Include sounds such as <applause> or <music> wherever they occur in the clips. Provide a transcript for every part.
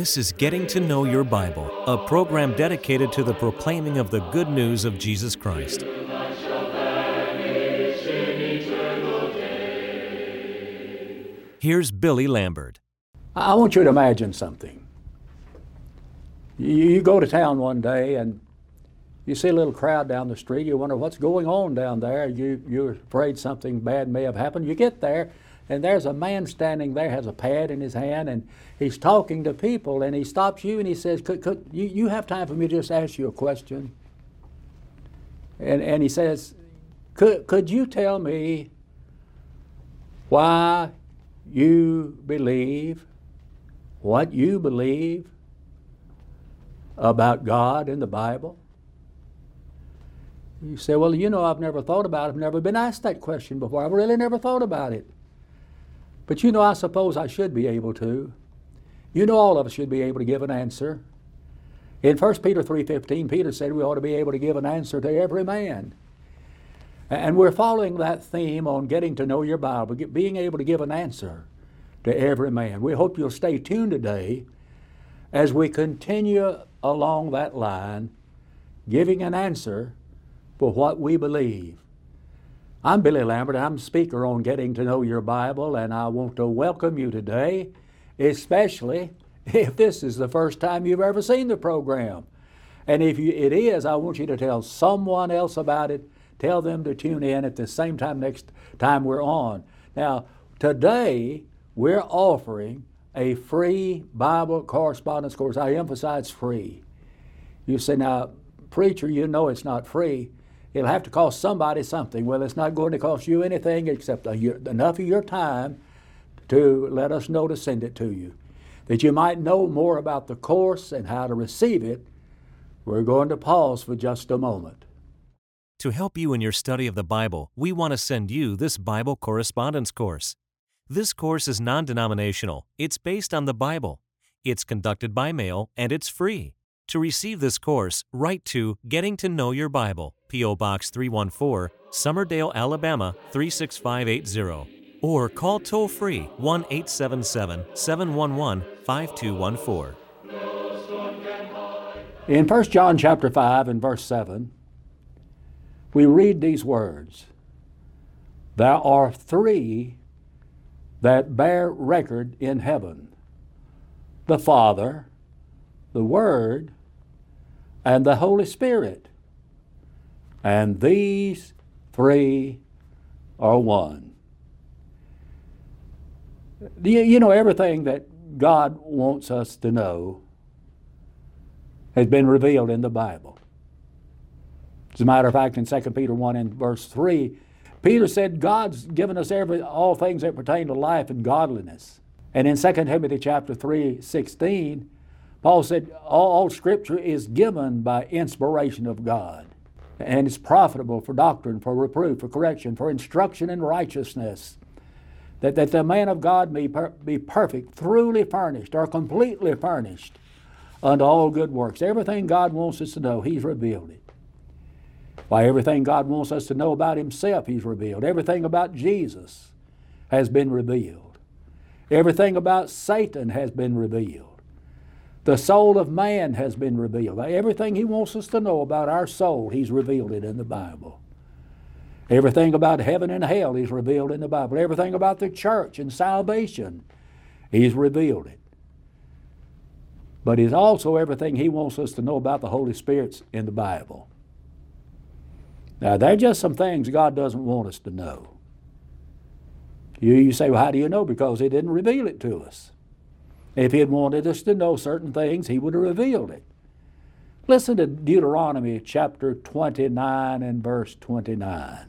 This is Getting to Know Your Bible, a program dedicated to the proclaiming of the good news of Jesus Christ. Here's Billy Lambert. I want you to imagine something. You, go to town one day and you see a little crowd down the street. You wonder what's going on down there. You, you're afraid something bad may have happened. You get there, and there's a man standing there, has a pad in his hand, and he's talking to people. And he stops you and he says, could, could, you, you have time for me to just ask you a question? And, and he says, could, could you tell me why you believe what you believe about God in the Bible? You say, well, you know, I've never thought about it. I've never been asked that question before. I've really never thought about it. But you know, I suppose I should be able to. You know, all of us should be able to give an answer. In 1 Peter 3.15, Peter said we ought to be able to give an answer to every man. And we're following that theme on getting to know your Bible, being able to give an answer to every man. We hope you'll stay tuned today as we continue along that line, giving an answer for what we believe. I'm Billy Lambert. I'm speaker on Getting to Know Your Bible, and I want to welcome you today, especially <laughs> if this is the first time you've ever seen the program. And if you, it is, I want you to tell someone else about it. Tell them to tune in at the same time next time we're on. Now, today we're offering a free Bible correspondence course. I emphasize free. You say, now, preacher, you know it's not free. It'll have to cost somebody something. Well, it's not going to cost you anything except enough of your time to let us know to send it to you. That you might know more about the course and how to receive it, we're going to pause for just a moment. To help you in your study of the Bible, we want to send you this Bible correspondence course. This course is non denominational, it's based on the Bible, it's conducted by mail, and it's free. To receive this course, write to Getting to Know Your Bible, P.O. Box 314, Summerdale, Alabama 36580, or call toll free 1 877 711 5214. In 1 John chapter 5 and verse 7, we read these words There are three that bear record in heaven the Father, the Word, and the Holy Spirit. And these three are one. You know, everything that God wants us to know has been revealed in the Bible. As a matter of fact, in 2 Peter 1 and verse 3, Peter said, God's given us every, all things that pertain to life and godliness. And in 2 Timothy chapter 3, 16, Paul said, all, all Scripture is given by inspiration of God, and it's profitable for doctrine, for reproof, for correction, for instruction in righteousness, that, that the man of God may per, be perfect, truly furnished, or completely furnished unto all good works. Everything God wants us to know, He's revealed it. Why, everything God wants us to know about Himself, He's revealed. Everything about Jesus has been revealed. Everything about Satan has been revealed. The soul of man has been revealed. Everything he wants us to know about our soul, he's revealed it in the Bible. Everything about heaven and hell, he's revealed in the Bible. Everything about the church and salvation, he's revealed it. But he's also everything he wants us to know about the Holy Spirit's in the Bible. Now, there are just some things God doesn't want us to know. You, you say, well, how do you know? Because he didn't reveal it to us. If he had wanted us to know certain things, he would have revealed it. Listen to Deuteronomy chapter 29 and verse 29.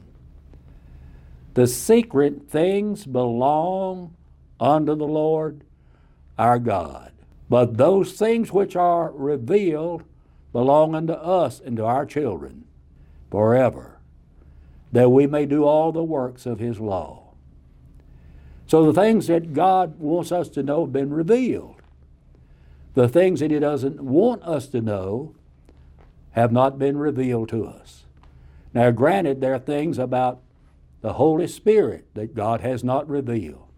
The secret things belong unto the Lord our God, but those things which are revealed belong unto us and to our children forever, that we may do all the works of his law. So the things that God wants us to know have been revealed. The things that He doesn't want us to know have not been revealed to us. Now, granted, there are things about the Holy Spirit that God has not revealed.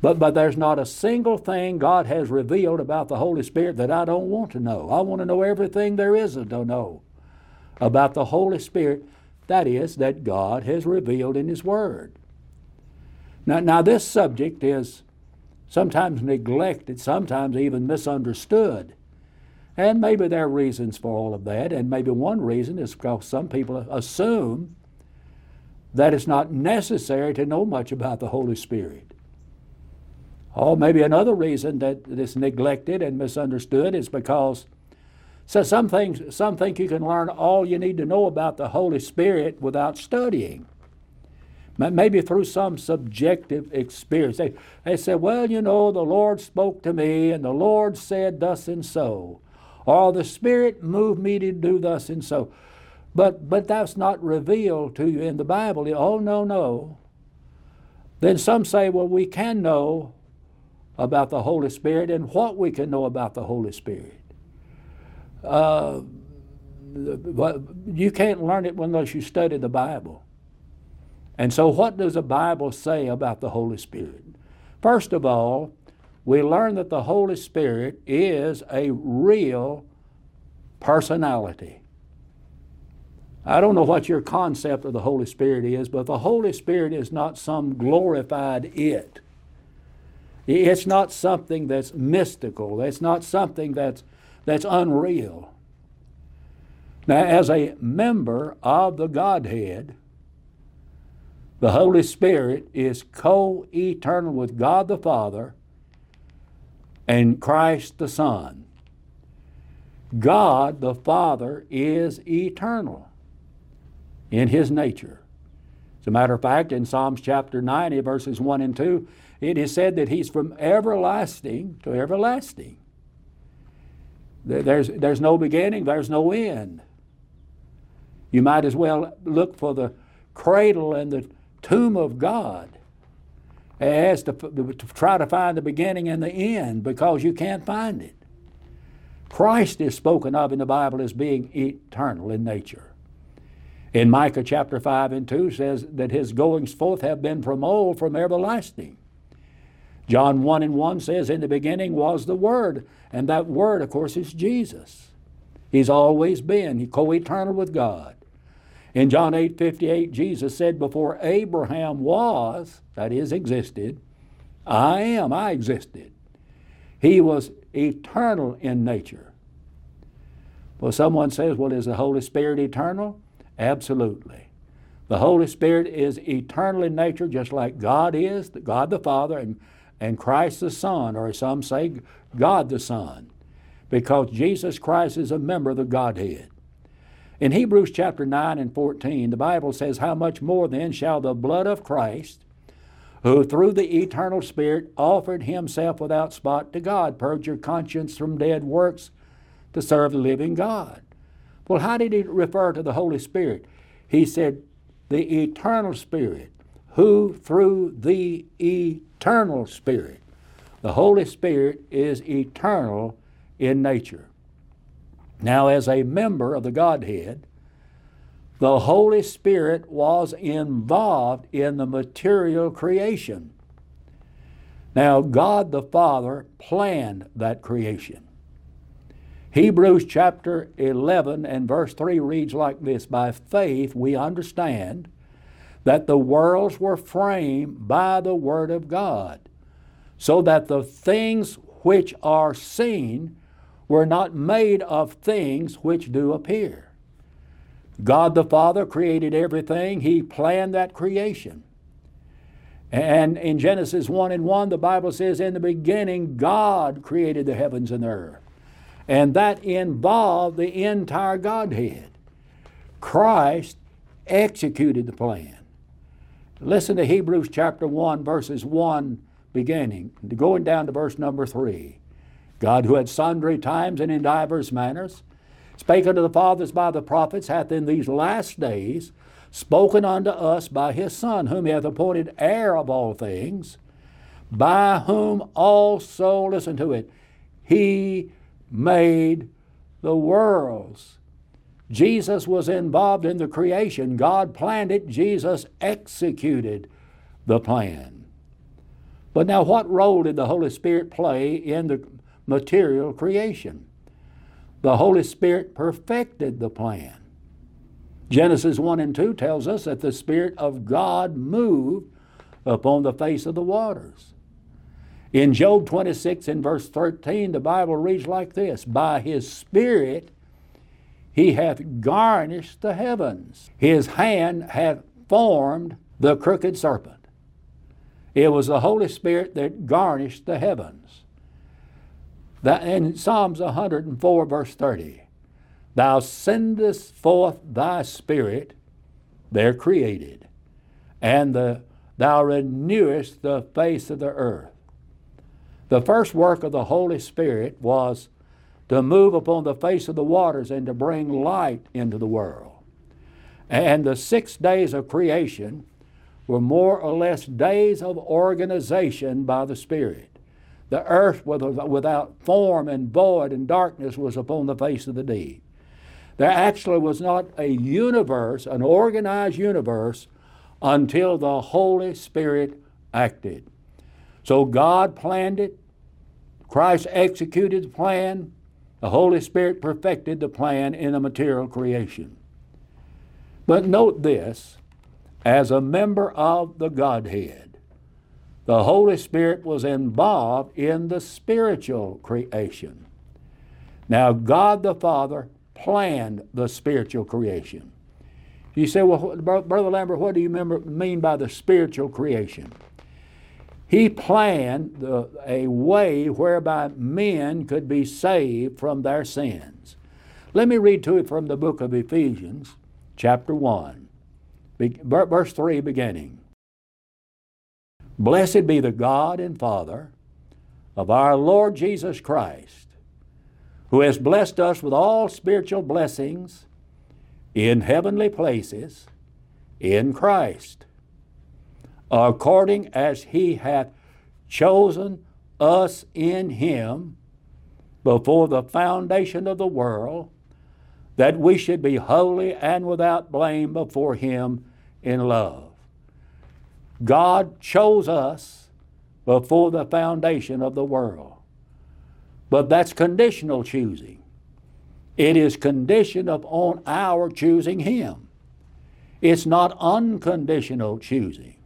But, but there's not a single thing God has revealed about the Holy Spirit that I don't want to know. I want to know everything there is to know about the Holy Spirit. That is, that God has revealed in His Word. Now, now this subject is sometimes neglected, sometimes even misunderstood. And maybe there are reasons for all of that, and maybe one reason is because some people assume that it's not necessary to know much about the Holy Spirit. Or maybe another reason that it's neglected and misunderstood is because so some things some think you can learn all you need to know about the Holy Spirit without studying. Maybe through some subjective experience. They, they say, well, you know, the Lord spoke to me and the Lord said thus and so. Or the Spirit moved me to do thus and so. But but that's not revealed to you in the Bible. Oh no, no. Then some say, well, we can know about the Holy Spirit and what we can know about the Holy Spirit. Uh, you can't learn it unless you study the Bible. And so, what does the Bible say about the Holy Spirit? First of all, we learn that the Holy Spirit is a real personality. I don't know what your concept of the Holy Spirit is, but the Holy Spirit is not some glorified it. It's not something that's mystical. It's not something that's, that's unreal. Now, as a member of the Godhead, the Holy Spirit is co eternal with God the Father and Christ the Son. God the Father is eternal in his nature. As a matter of fact, in Psalms chapter 90, verses 1 and 2, it is said that he's from everlasting to everlasting. There's, there's no beginning, there's no end. You might as well look for the cradle and the tomb of God as to, to try to find the beginning and the end because you can't find it. Christ is spoken of in the Bible as being eternal in nature. In Micah chapter 5 and 2 says that his goings forth have been from old, from everlasting. John 1 and 1 says, In the beginning was the Word, and that Word, of course, is Jesus. He's always been, co eternal with God. In John 8 58, Jesus said, Before Abraham was, that is, existed, I am, I existed. He was eternal in nature. Well, someone says, Well, is the Holy Spirit eternal? Absolutely. The Holy Spirit is eternal in nature, just like God is, God the Father, and and Christ the Son, or some say God the Son, because Jesus Christ is a member of the Godhead. In Hebrews chapter 9 and 14, the Bible says, How much more then shall the blood of Christ, who through the eternal Spirit offered himself without spot to God, purge your conscience from dead works to serve the living God? Well, how did he refer to the Holy Spirit? He said, The eternal Spirit, who through the eternal Spirit. The Holy Spirit is eternal in nature. Now, as a member of the Godhead, the Holy Spirit was involved in the material creation. Now, God the Father planned that creation. Hebrews chapter 11 and verse 3 reads like this By faith we understand that the worlds were framed by the Word of God, so that the things which are seen were not made of things which do appear. God the Father created everything, He planned that creation. And in Genesis 1 and 1, the Bible says, In the beginning, God created the heavens and the earth. And that involved the entire Godhead. Christ executed the plan. Listen to Hebrews chapter 1, verses 1 beginning, going down to verse number 3. God, who at sundry times and in divers manners spake unto the fathers by the prophets, hath in these last days spoken unto us by his Son, whom he hath appointed heir of all things, by whom also, listen to it, he made the worlds. Jesus was involved in the creation. God planned it, Jesus executed the plan. But now, what role did the Holy Spirit play in the material creation? The Holy Spirit perfected the plan. Genesis 1 and 2 tells us that the Spirit of God moved upon the face of the waters. In Job 26 and verse 13, the Bible reads like this By His Spirit He hath garnished the heavens, His hand hath formed the crooked serpent. It was the Holy Spirit that garnished the heavens. That in Psalms 104, verse 30, Thou sendest forth thy spirit, they're created, and the, thou renewest the face of the earth. The first work of the Holy Spirit was to move upon the face of the waters and to bring light into the world. And the six days of creation were more or less days of organization by the Spirit. The earth without form and void and darkness was upon the face of the deep. There actually was not a universe, an organized universe, until the Holy Spirit acted. So God planned it, Christ executed the plan, the Holy Spirit perfected the plan in a material creation. But note this as a member of the Godhead, the Holy Spirit was involved in the spiritual creation. Now, God the Father planned the spiritual creation. You say, well, Brother Lambert, what do you mean by the spiritual creation? He planned the, a way whereby men could be saved from their sins. Let me read to you from the book of Ephesians, chapter 1 verse 3 beginning. Blessed be the God and Father of our Lord Jesus Christ, who has blessed us with all spiritual blessings in heavenly places in Christ, according as He hath chosen us in Him before the foundation of the world, that we should be holy and without blame before Him in love. God chose us before the foundation of the world. But that's conditional choosing. It is conditioned upon our choosing Him. It's not unconditional choosing.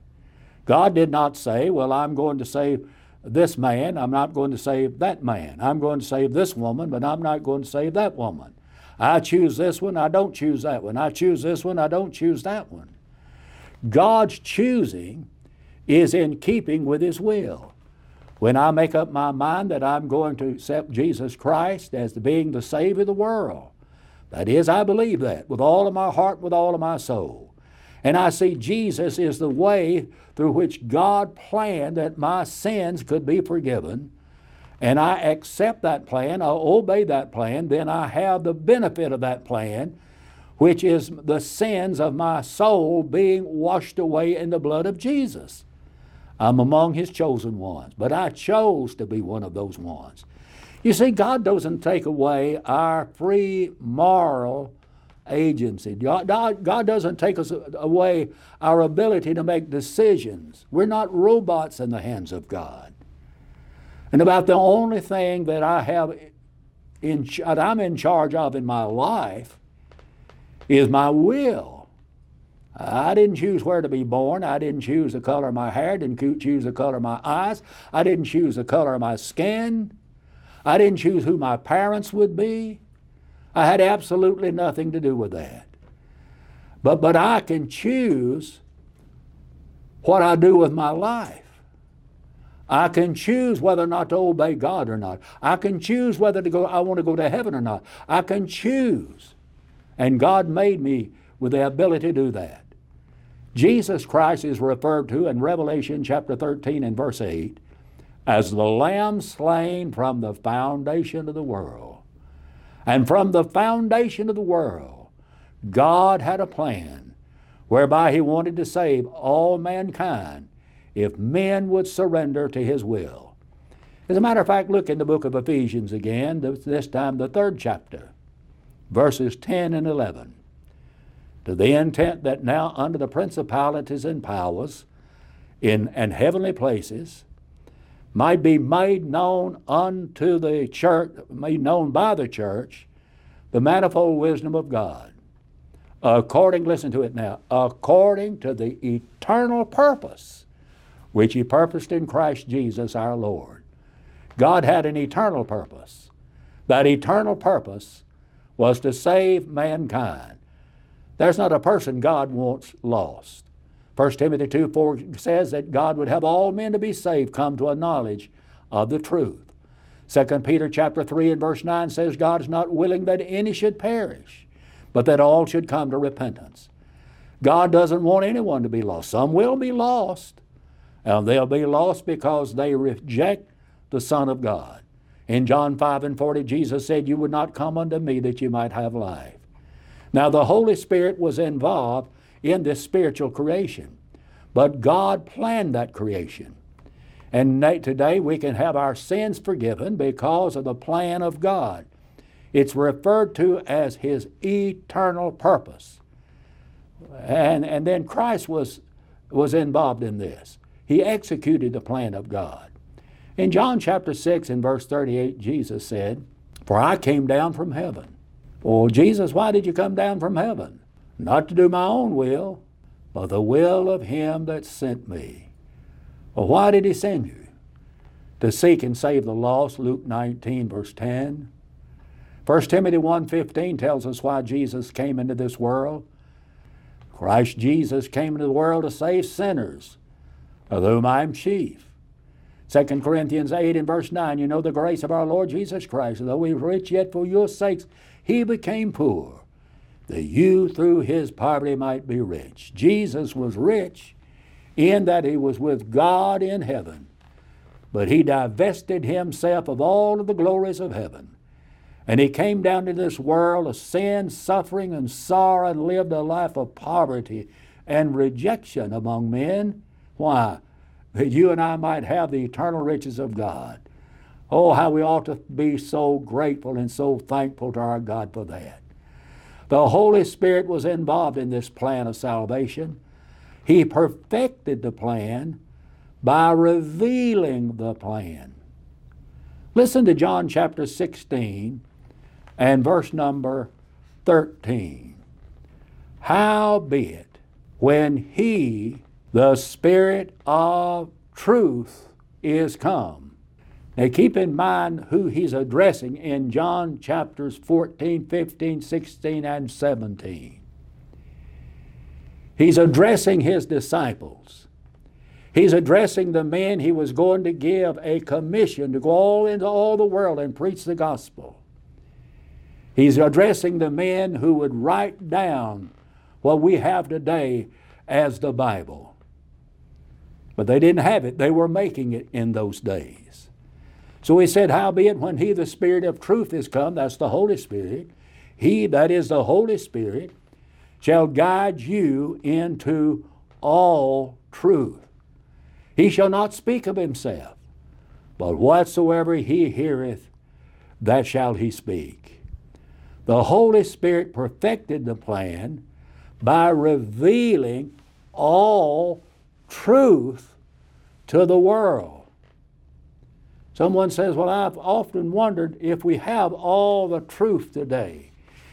God did not say, Well, I'm going to save this man, I'm not going to save that man. I'm going to save this woman, but I'm not going to save that woman. I choose this one, I don't choose that one. I choose this one, I don't choose that one. God's choosing is in keeping with His will. When I make up my mind that I'm going to accept Jesus Christ as being the Savior of the world, that is, I believe that with all of my heart, with all of my soul. And I see Jesus is the way through which God planned that my sins could be forgiven. And I accept that plan, I obey that plan, then I have the benefit of that plan which is the sins of my soul being washed away in the blood of Jesus. I'm among His chosen ones, but I chose to be one of those ones. You see, God doesn't take away our free moral agency. God, doesn't take us away our ability to make decisions. We're not robots in the hands of God. And about the only thing that I have in, that I'm in charge of in my life is my will. I didn't choose where to be born. I didn't choose the color of my hair. Didn't choose the color of my eyes. I didn't choose the color of my skin. I didn't choose who my parents would be. I had absolutely nothing to do with that. But, but I can choose what I do with my life. I can choose whether or not to obey God or not. I can choose whether to go I want to go to heaven or not. I can choose. And God made me with the ability to do that. Jesus Christ is referred to in Revelation chapter 13 and verse 8 as the Lamb slain from the foundation of the world. And from the foundation of the world, God had a plan whereby He wanted to save all mankind if men would surrender to His will. As a matter of fact, look in the book of Ephesians again, this time the third chapter verses 10 and 11. To the intent that now under the principalities and powers in and heavenly places, might be made known unto the church, made known by the church, the manifold wisdom of God. According, listen to it now, according to the eternal purpose which He purposed in Christ Jesus our Lord. God had an eternal purpose. That eternal purpose was to save mankind. There's not a person God wants lost. 1 Timothy 2 4 says that God would have all men to be saved, come to a knowledge of the truth. 2 Peter chapter 3 and verse 9 says God is not willing that any should perish, but that all should come to repentance. God doesn't want anyone to be lost. Some will be lost, and they'll be lost because they reject the Son of God. In John 5 and 40, Jesus said, You would not come unto me that you might have life. Now, the Holy Spirit was involved in this spiritual creation. But God planned that creation. And today we can have our sins forgiven because of the plan of God. It's referred to as His eternal purpose. And, and then Christ was, was involved in this. He executed the plan of God. In John chapter 6 and verse 38, Jesus said, For I came down from heaven. Well, Jesus, why did you come down from heaven? Not to do my own will, but the will of him that sent me. Well, why did he send you? To seek and save the lost, Luke 19, verse 10. 1 Timothy 1.15 tells us why Jesus came into this world. Christ Jesus came into the world to save sinners, of whom I am chief. 2 Corinthians 8 and verse 9, you know the grace of our Lord Jesus Christ, though we were rich, yet for your sakes he became poor, that you through his poverty might be rich. Jesus was rich in that he was with God in heaven, but he divested himself of all of the glories of heaven. And he came down to this world of sin, suffering, and sorrow, and lived a life of poverty and rejection among men. Why? That you and I might have the eternal riches of God. Oh, how we ought to be so grateful and so thankful to our God for that. The Holy Spirit was involved in this plan of salvation. He perfected the plan by revealing the plan. Listen to John chapter 16 and verse number 13. Howbeit, when He, the Spirit of truth, is come, now keep in mind who he's addressing in John chapters 14, 15, 16, and 17. He's addressing his disciples. He's addressing the men he was going to give a commission to go all into all the world and preach the gospel. He's addressing the men who would write down what we have today as the Bible. But they didn't have it, they were making it in those days. So he said, Howbeit, when he, the Spirit of truth, is come, that's the Holy Spirit, he, that is the Holy Spirit, shall guide you into all truth. He shall not speak of himself, but whatsoever he heareth, that shall he speak. The Holy Spirit perfected the plan by revealing all truth to the world. Someone says, Well, I've often wondered if we have all the truth today,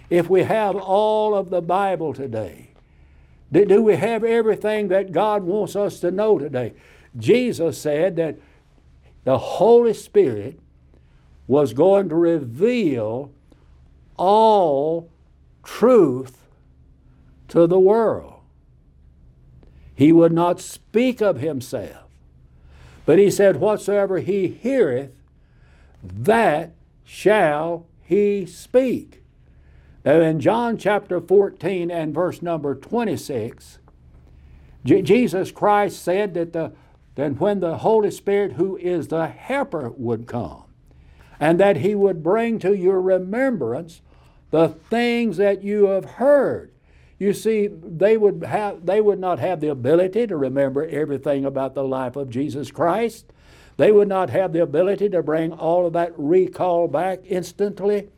if we have all of the Bible today. Do we have everything that God wants us to know today? Jesus said that the Holy Spirit was going to reveal all truth to the world. He would not speak of himself. But he said, Whatsoever he heareth, that shall he speak. Now, in John chapter 14 and verse number 26, J- Jesus Christ said that, the, that when the Holy Spirit, who is the helper, would come, and that he would bring to your remembrance the things that you have heard. You see, they would, have, they would not have the ability to remember everything about the life of Jesus Christ. They would not have the ability to bring all of that recall back instantly,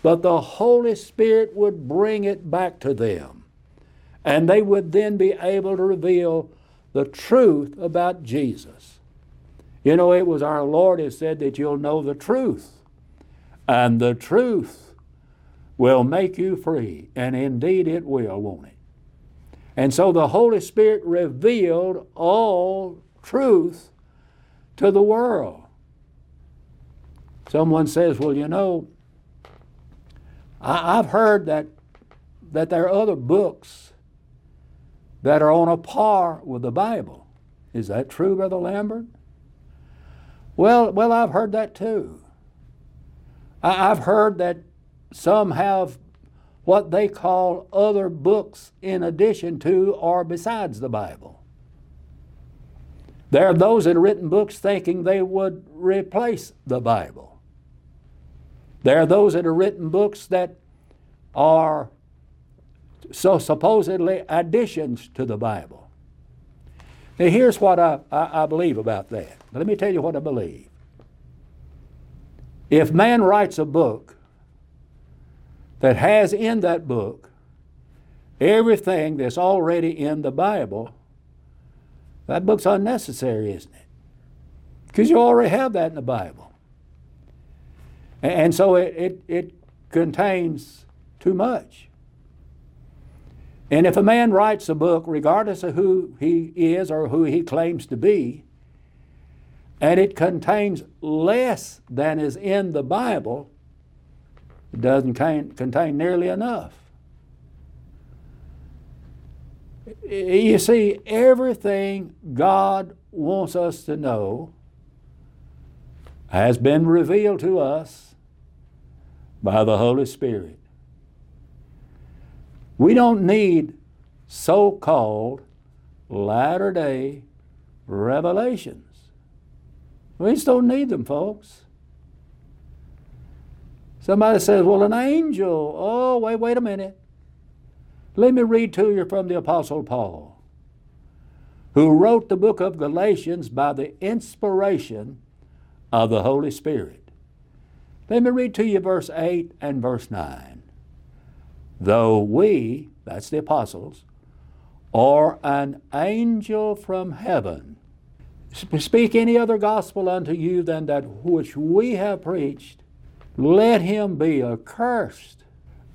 but the Holy Spirit would bring it back to them. And they would then be able to reveal the truth about Jesus. You know, it was our Lord who said that you'll know the truth, and the truth will make you free. And indeed it will, won't it? And so the Holy Spirit revealed all truth to the world. Someone says, Well, you know, I, have heard that, that there are other books that are on a par with the Bible. Is that true, Brother Lambert? Well, well, I've heard that too. I, I've heard that some have what they call other books in addition to or besides the Bible. There are those that have written books thinking they would replace the Bible. There are those that have written books that are so supposedly additions to the Bible. Now, here's what I, I, I believe about that. Let me tell you what I believe. If man writes a book that has in that book everything that's already in the Bible, that book's unnecessary, isn't it? Because you already have that in the Bible. And so it, it, it contains too much. And if a man writes a book, regardless of who he is or who he claims to be, and it contains less than is in the Bible, it doesn't contain nearly enough. You see, everything God wants us to know has been revealed to us by the Holy Spirit. We don't need so called latter day revelations. We just don't need them, folks. Somebody says, well, an angel. Oh, wait, wait a minute. Let me read to you from the Apostle Paul, who wrote the book of Galatians by the inspiration of the Holy Spirit. Let me read to you verse 8 and verse 9. Though we, that's the apostles, are an angel from heaven, speak any other gospel unto you than that which we have preached, let him be accursed.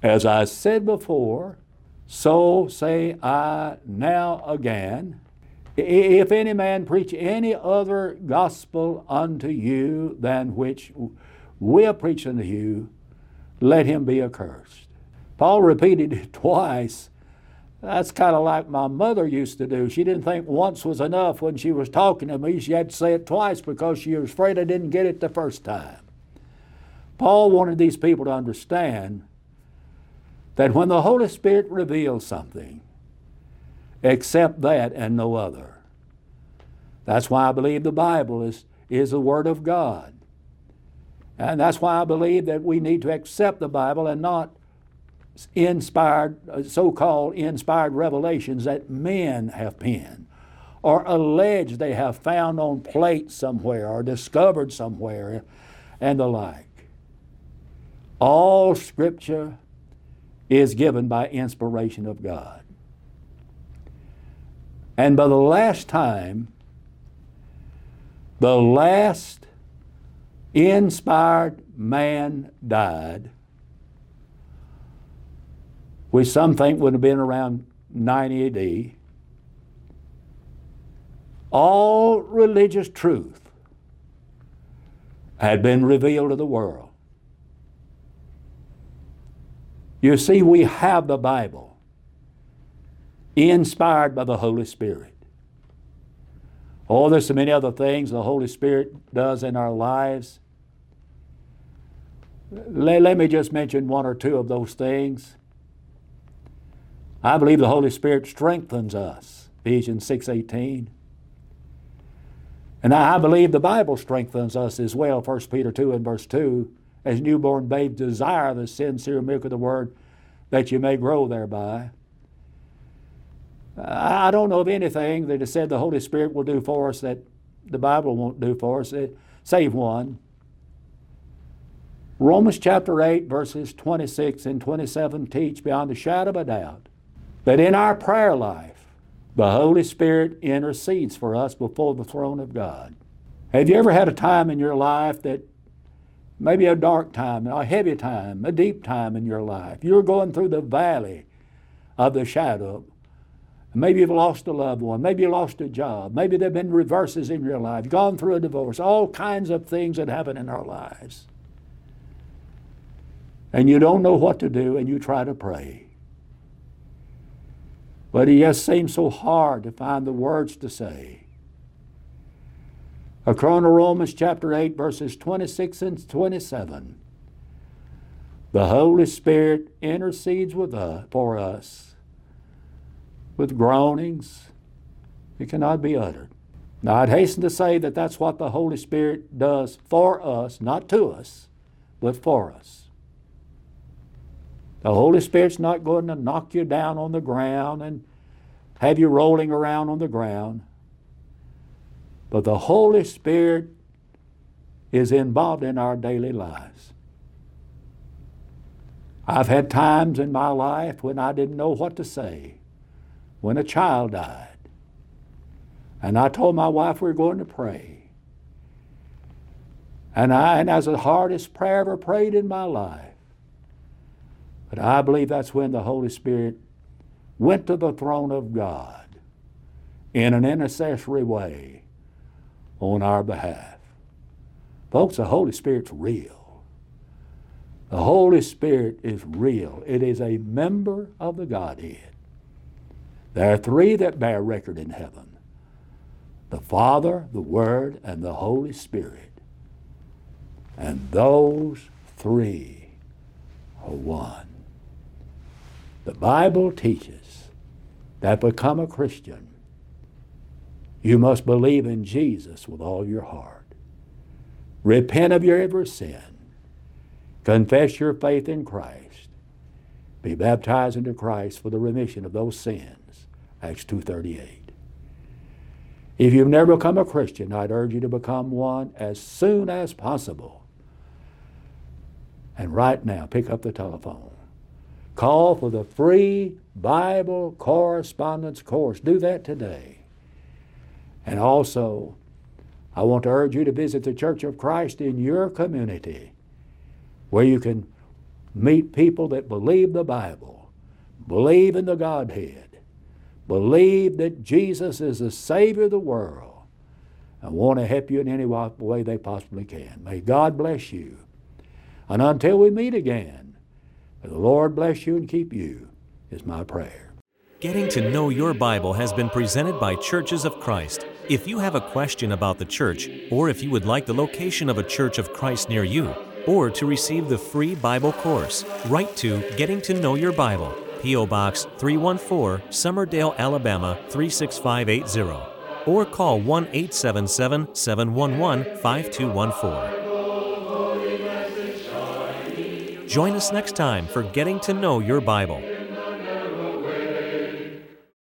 As I said before, so say I now again. If any man preach any other gospel unto you than which we have preached unto you, let him be accursed. Paul repeated it <laughs> twice. That's kind of like my mother used to do. She didn't think once was enough when she was talking to me. She had to say it twice because she was afraid I didn't get it the first time. Paul wanted these people to understand that when the Holy Spirit reveals something, accept that and no other. That's why I believe the Bible is, is the Word of God. And that's why I believe that we need to accept the Bible and not inspired, uh, so called inspired revelations that men have penned or alleged they have found on plates somewhere or discovered somewhere and the like. All Scripture is given by inspiration of God. And by the last time, the last inspired man died, which some think would have been around 90 AD, all religious truth had been revealed to the world. You see, we have the Bible inspired by the Holy Spirit. Oh, there's so many other things the Holy Spirit does in our lives. Let, let me just mention one or two of those things. I believe the Holy Spirit strengthens us, Ephesians 6.18. And I believe the Bible strengthens us as well, 1 Peter 2 and verse 2 as newborn babes desire the sincere milk of the word that you may grow thereby. I don't know of anything that is said the Holy Spirit will do for us that the Bible won't do for us, save one. Romans chapter 8, verses 26 and 27 teach beyond a shadow of a doubt that in our prayer life, the Holy Spirit intercedes for us before the throne of God. Have you ever had a time in your life that maybe a dark time, a heavy time, a deep time in your life? You're going through the valley of the shadow. Maybe you've lost a loved one. Maybe you lost a job. Maybe there have been reverses in your life. Gone through a divorce. All kinds of things that happen in our lives. And you don't know what to do, and you try to pray. But it just seems so hard to find the words to say. According to Romans chapter 8, verses 26 and 27, the Holy Spirit intercedes with us, for us with groanings it cannot be uttered. Now, I'd hasten to say that that's what the Holy Spirit does for us, not to us, but for us. The Holy Spirit's not going to knock you down on the ground and have you rolling around on the ground. But the Holy Spirit is involved in our daily lives. I've had times in my life when I didn't know what to say, when a child died. And I told my wife we were going to pray. And I, and that's the hardest prayer I ever prayed in my life. But I believe that's when the Holy Spirit went to the throne of God in an intercessory way on our behalf. Folks, the Holy Spirit's real. The Holy Spirit is real. It is a member of the Godhead. There are three that bear record in heaven the Father, the Word, and the Holy Spirit. And those three are one. The Bible teaches that become a Christian, you must believe in Jesus with all your heart. Repent of your every sin. Confess your faith in Christ. Be baptized into Christ for the remission of those sins. Acts 2.38. If you've never become a Christian, I'd urge you to become one as soon as possible. And right now, pick up the telephone. Call for the free Bible correspondence course. Do that today. And also, I want to urge you to visit the Church of Christ in your community where you can meet people that believe the Bible, believe in the Godhead, believe that Jesus is the Savior of the world, and want to help you in any way they possibly can. May God bless you. And until we meet again, may the Lord bless you and keep you, is my prayer. Getting to know your Bible has been presented by Churches of Christ. If you have a question about the church, or if you would like the location of a Church of Christ near you, or to receive the free Bible course, write to Getting to Know Your Bible, P.O. Box 314, Summerdale, Alabama 36580, or call 1 877 711 5214. Join us next time for Getting to Know Your Bible.